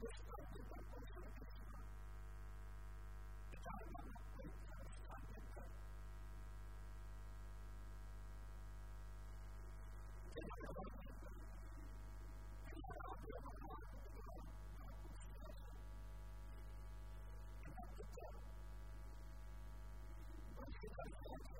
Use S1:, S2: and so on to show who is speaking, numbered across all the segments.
S1: 00. 00. 00. 00.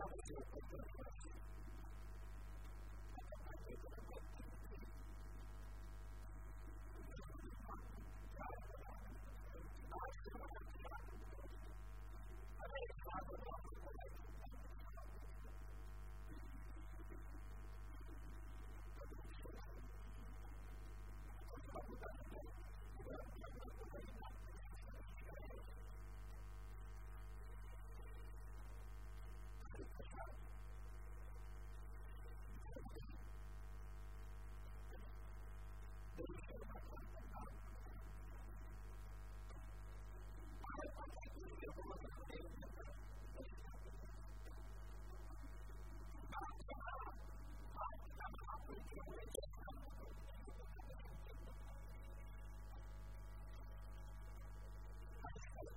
S1: Thank you.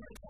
S1: Thank you.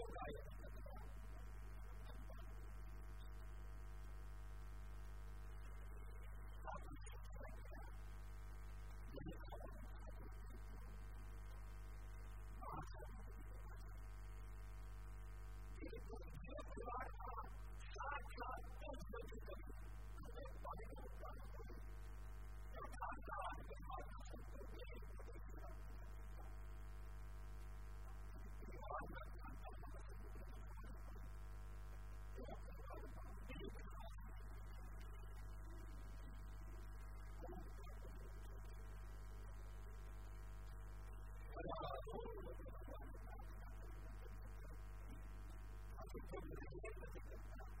S1: to come to the end of the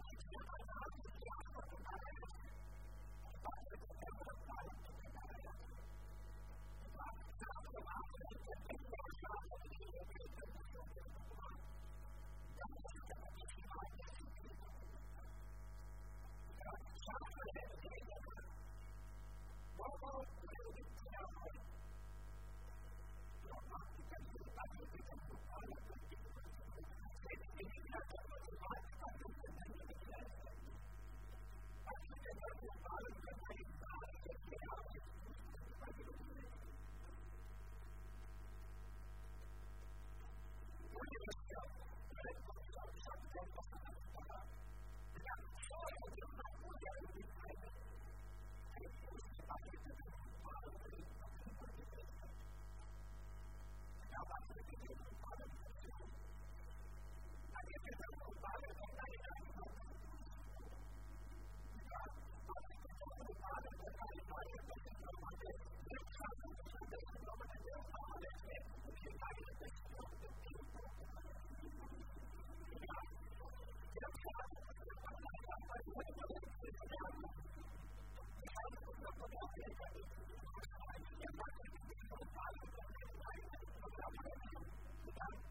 S1: Thank you.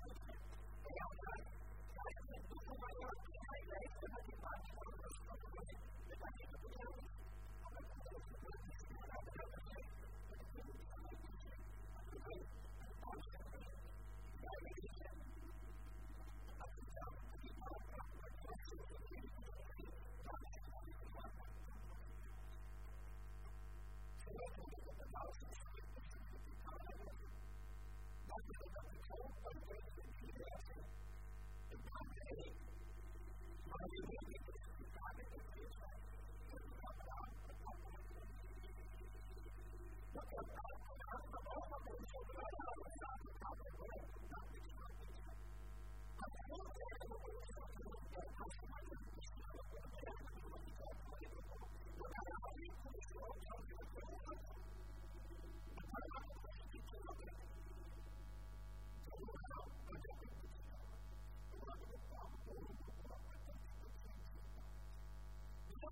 S2: Thank you. God.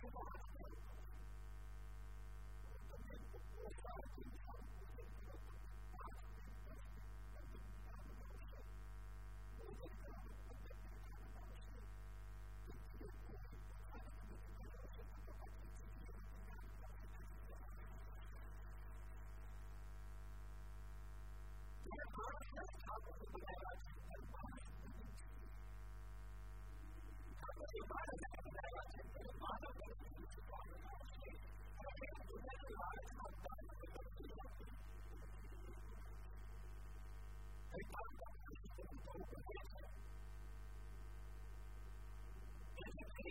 S2: to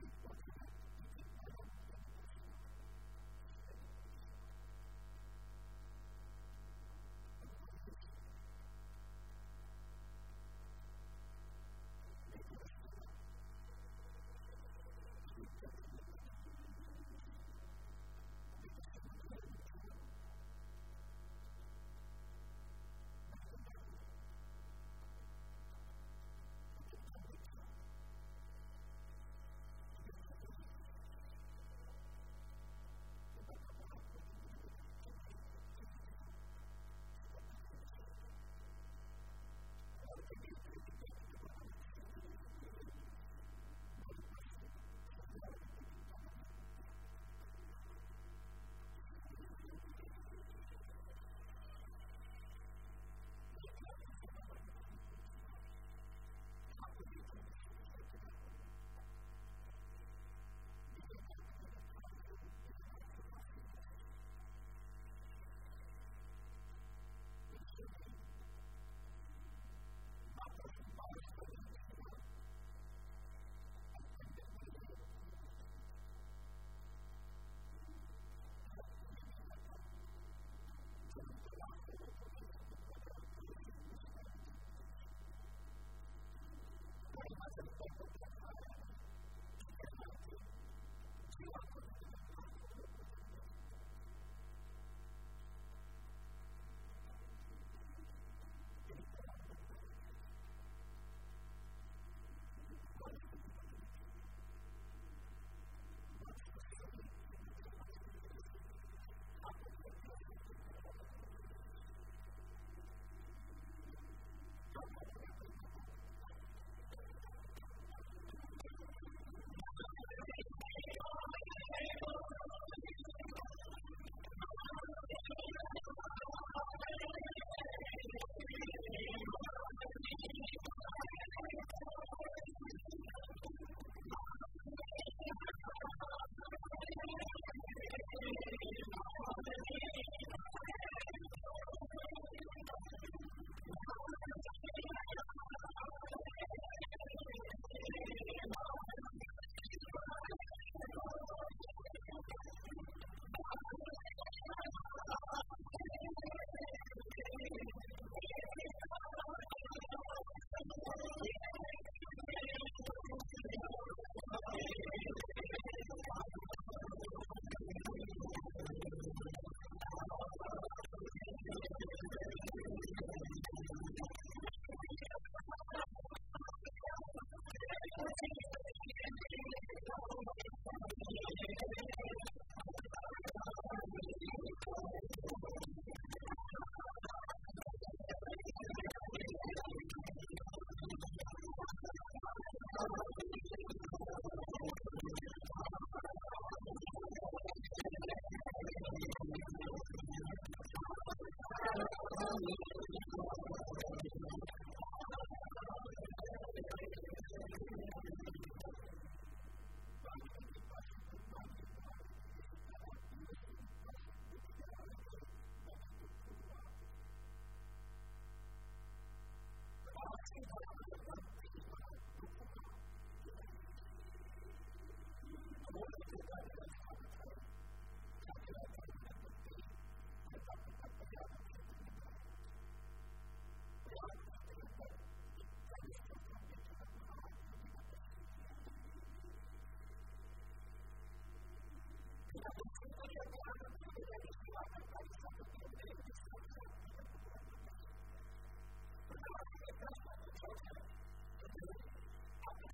S2: Thank you.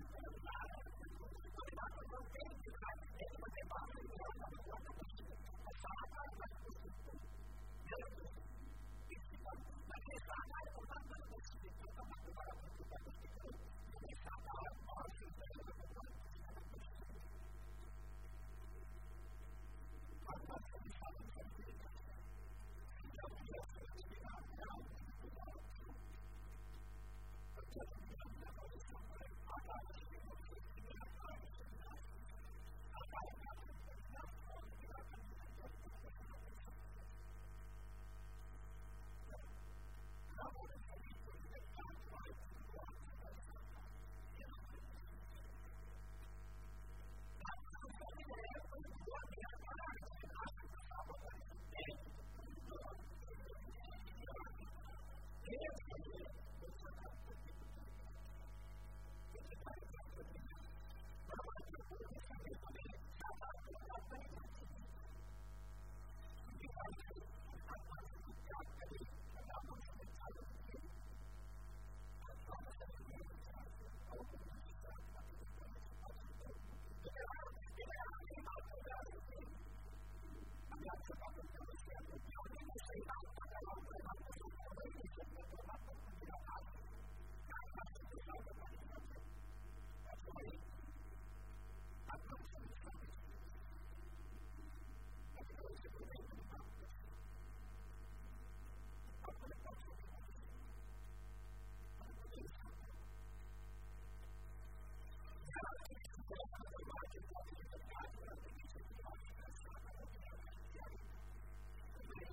S2: Thank you.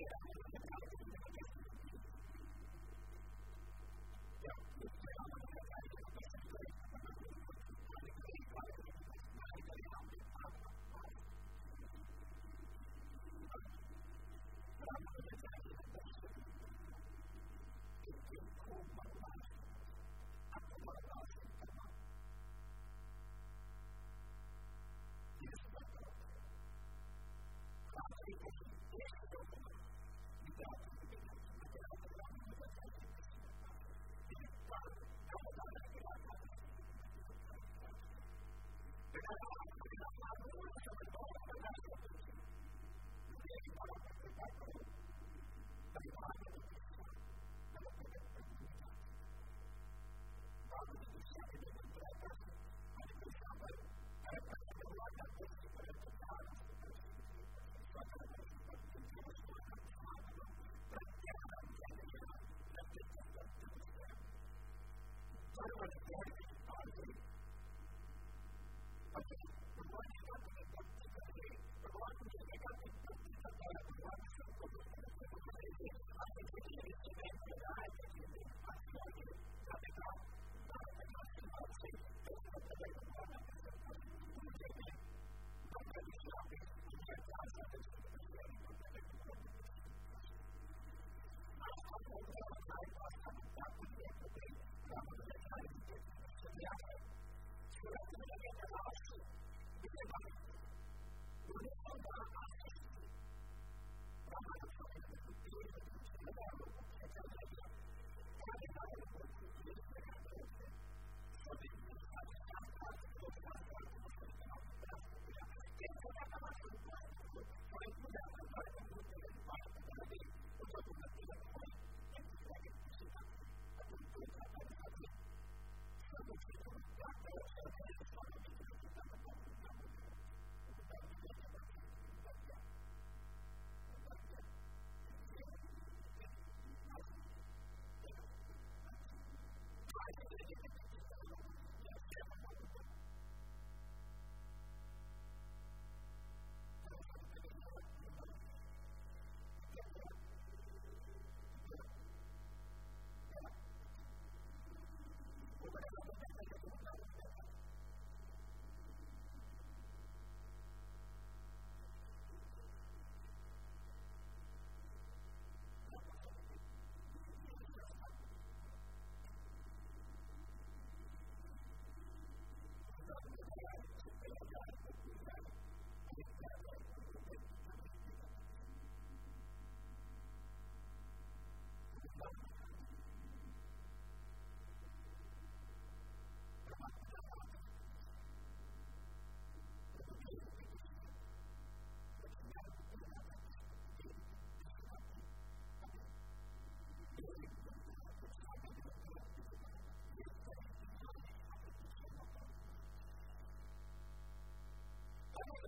S2: Yeah. God.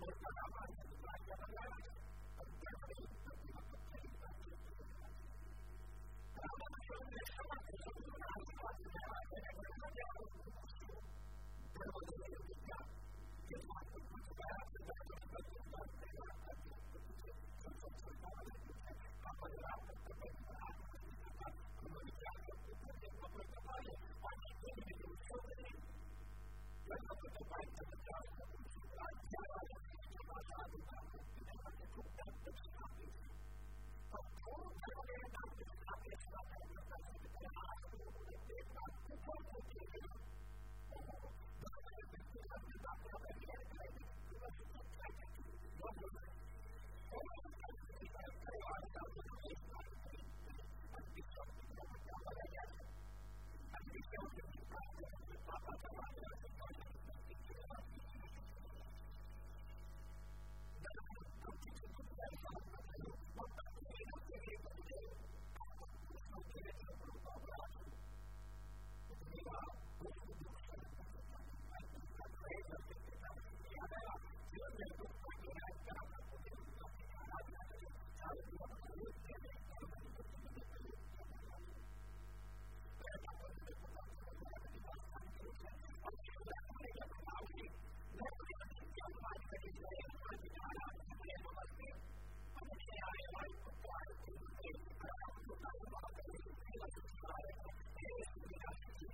S2: por cada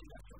S2: connect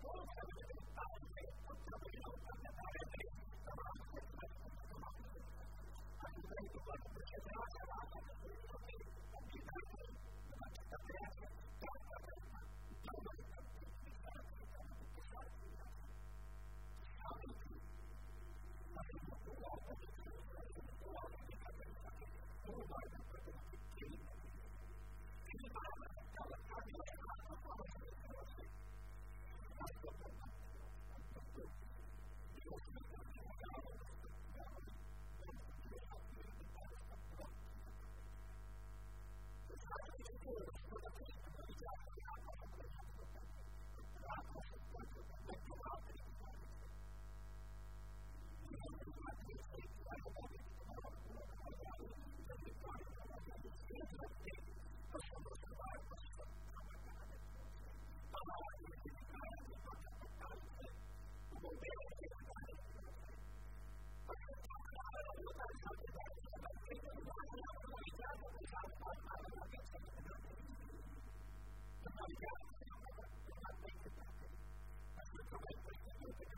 S3: Thank you. Thank you.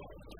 S4: Thank you.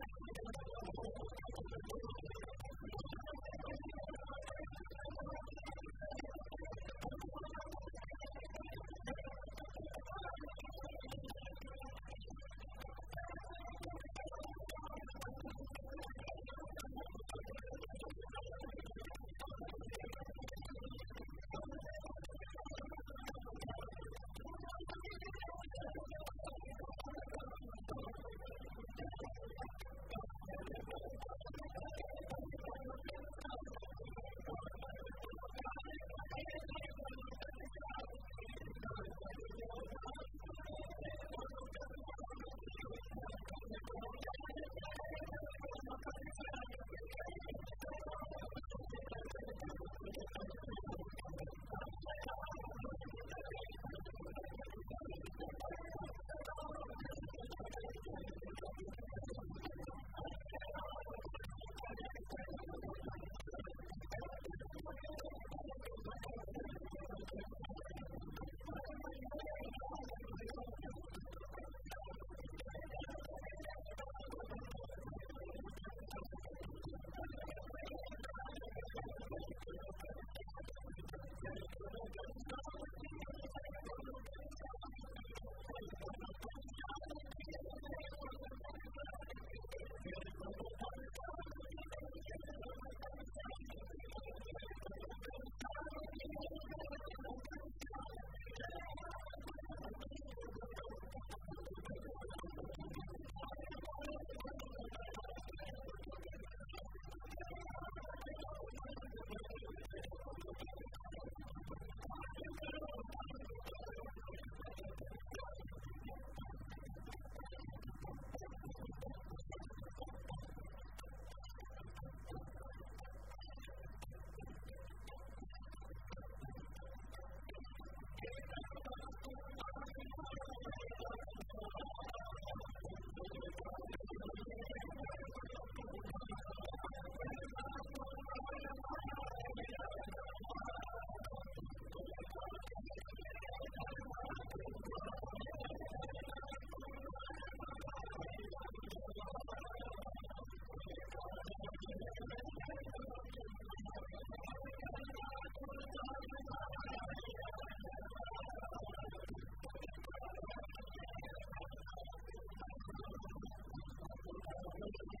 S4: Thank you. Thank you.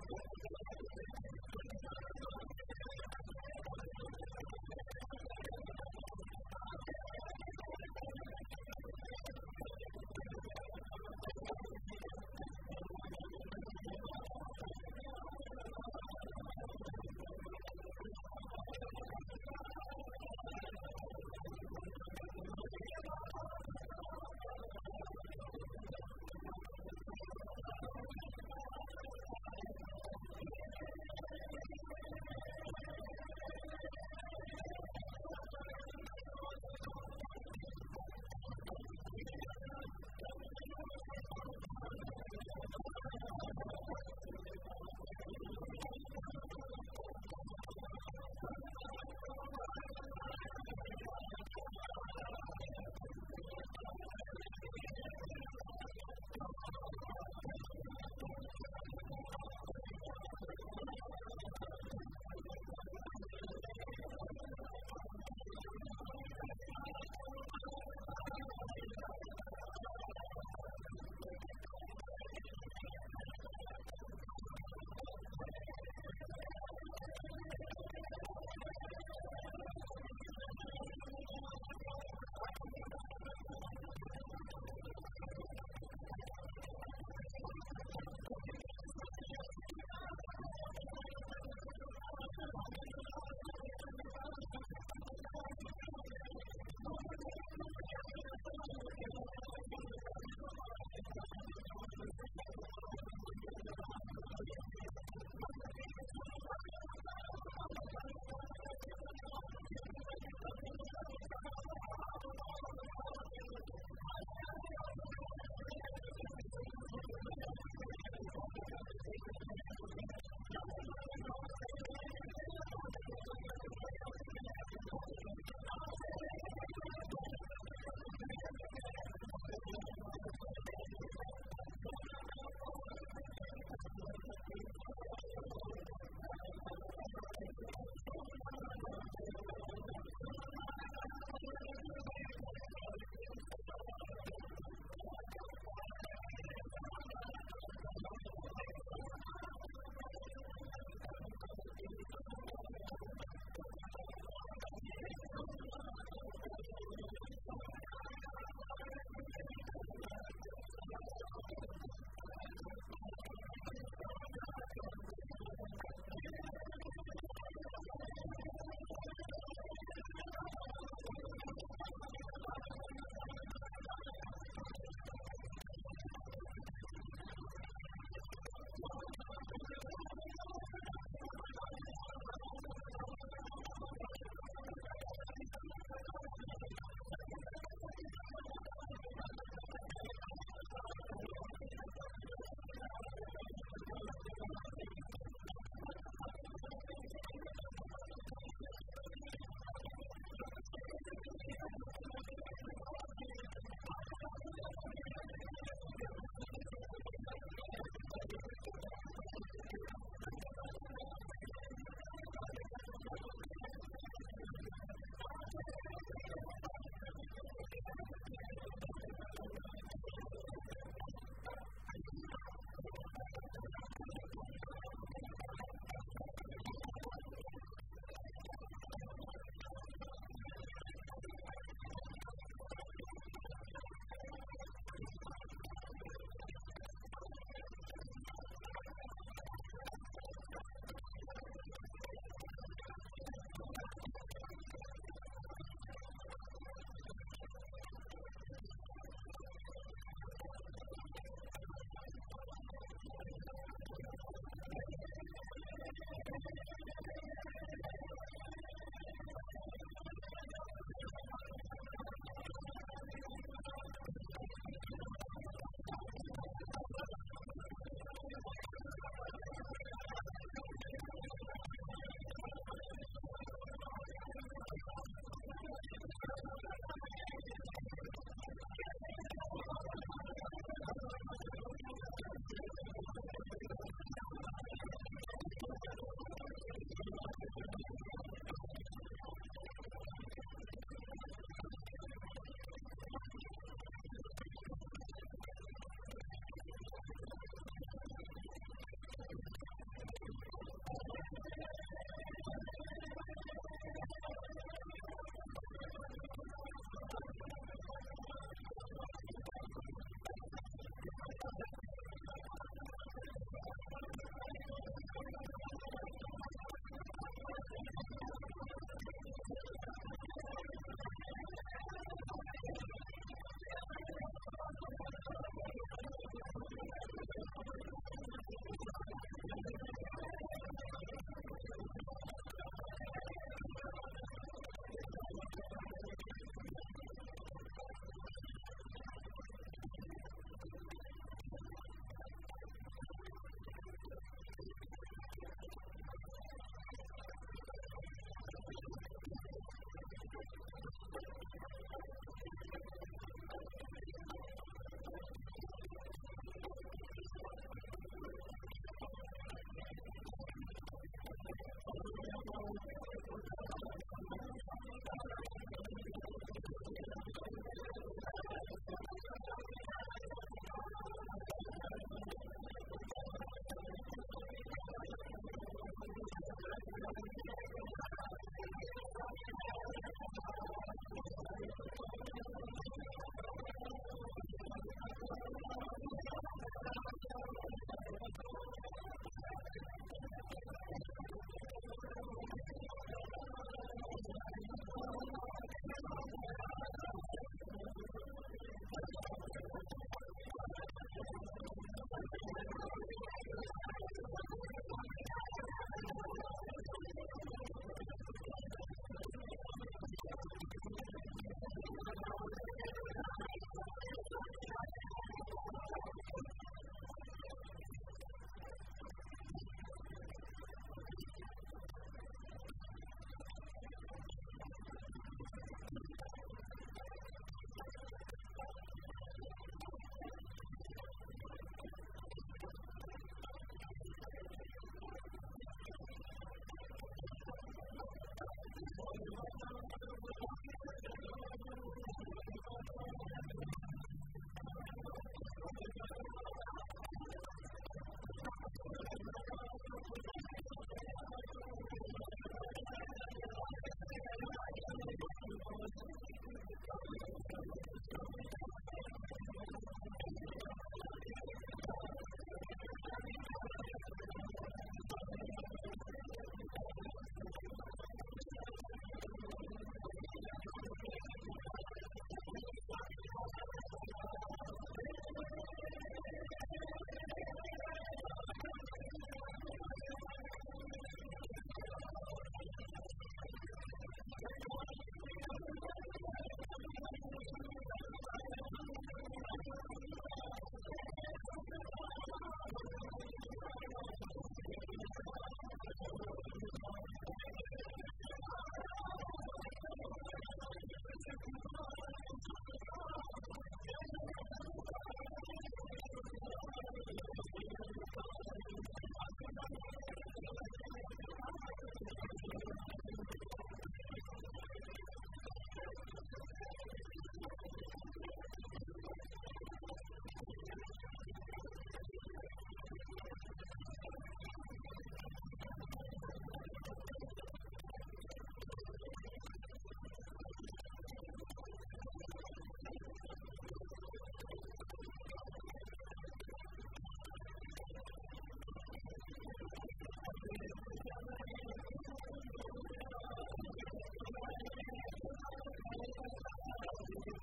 S4: you. Thank you.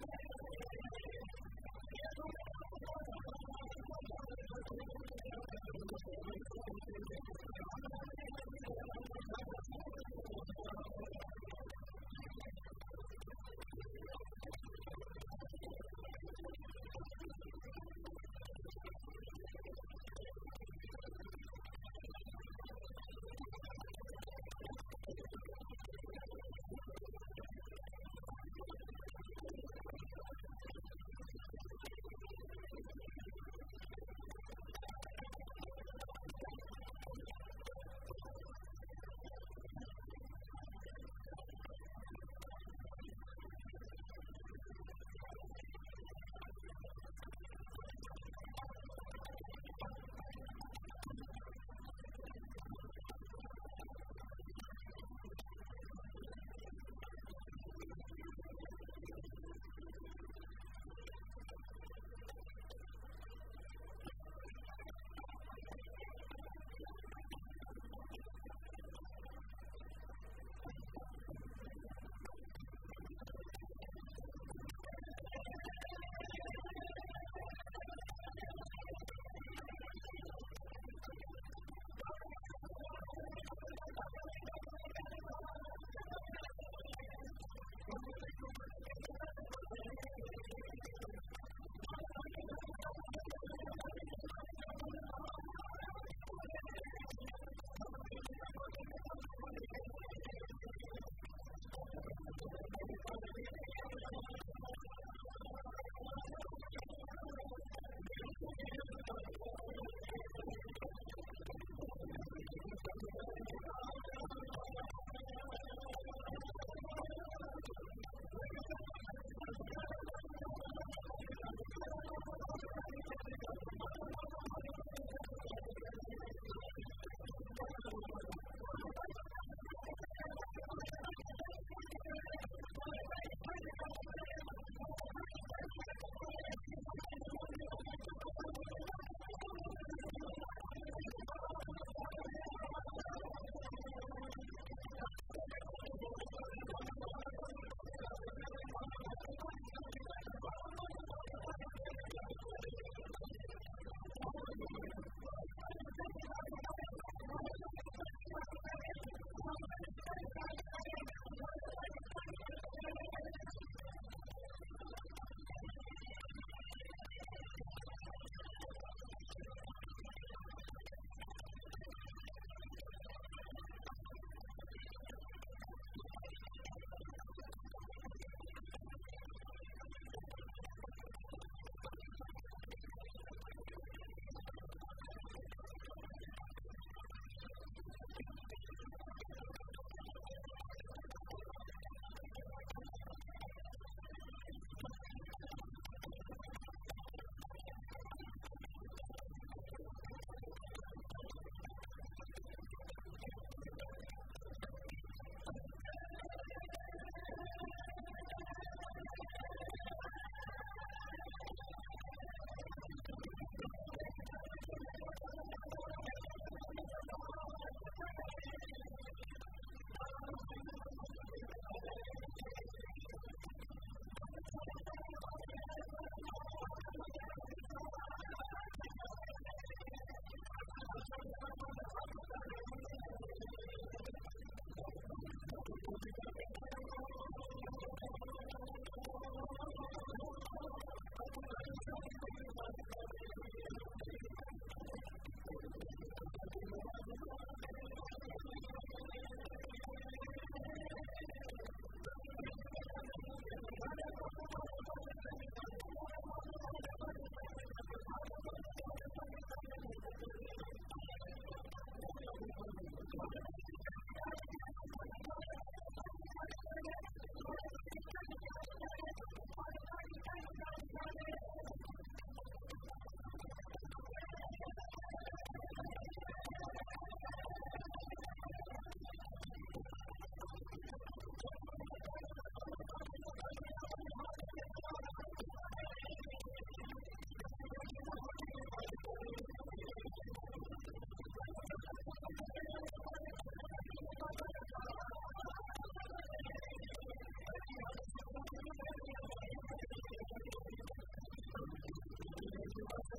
S4: Thank you.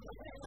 S4: Thank you.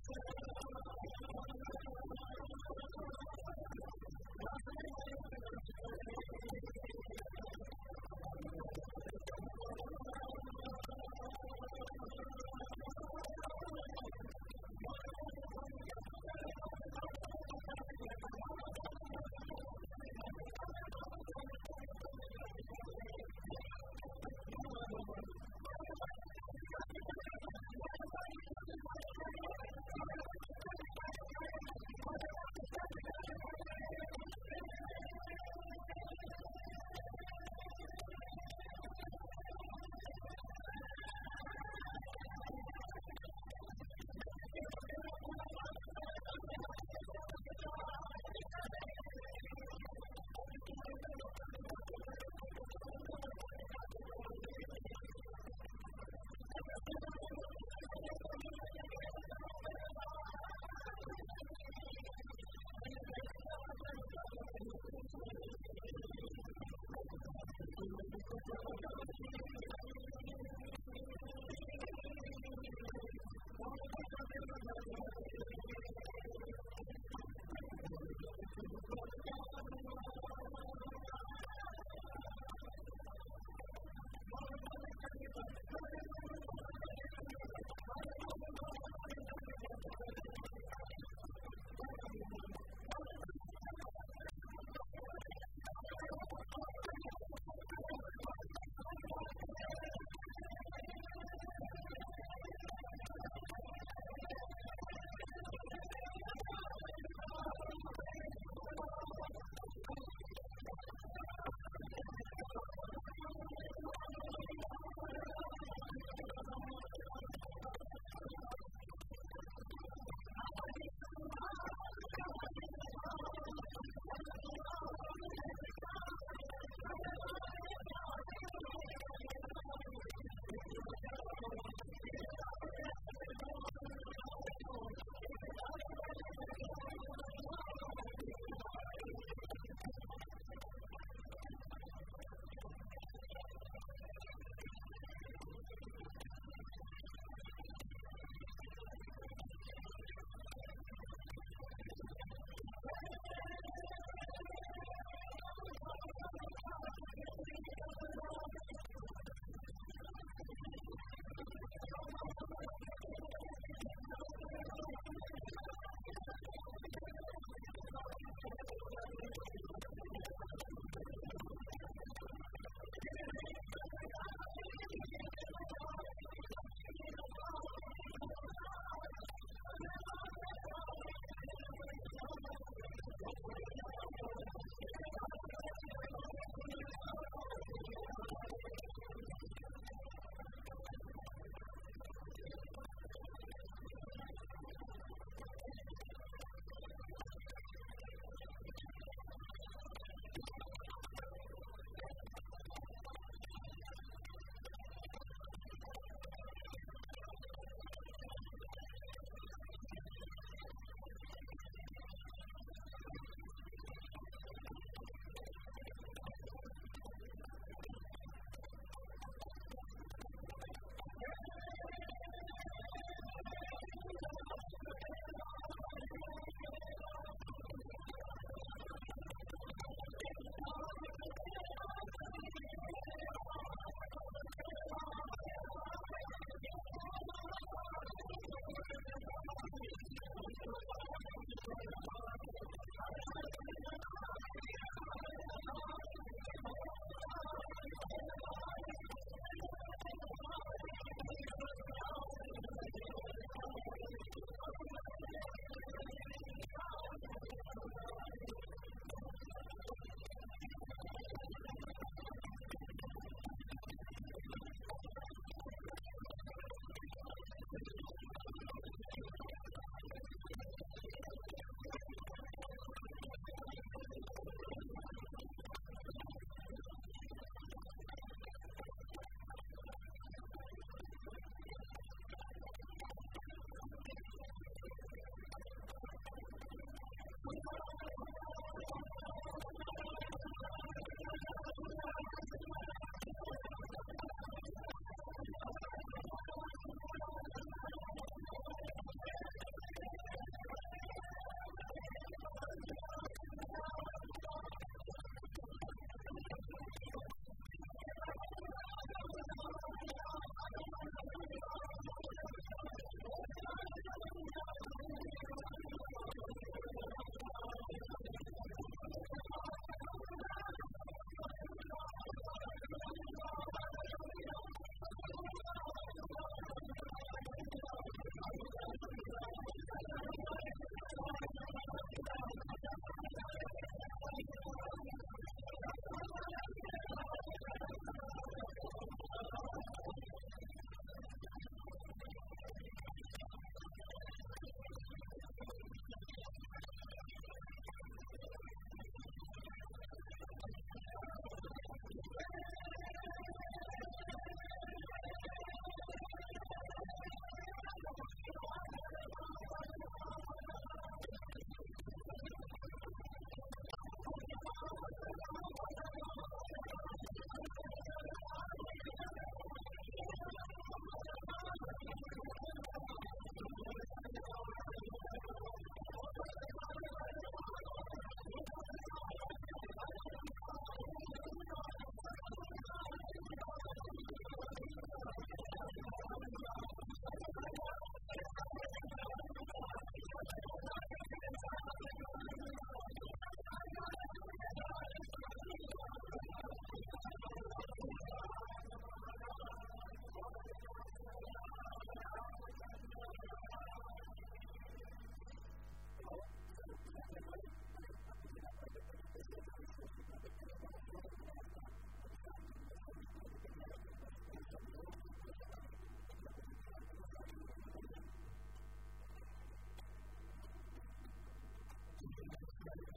S4: Thank you.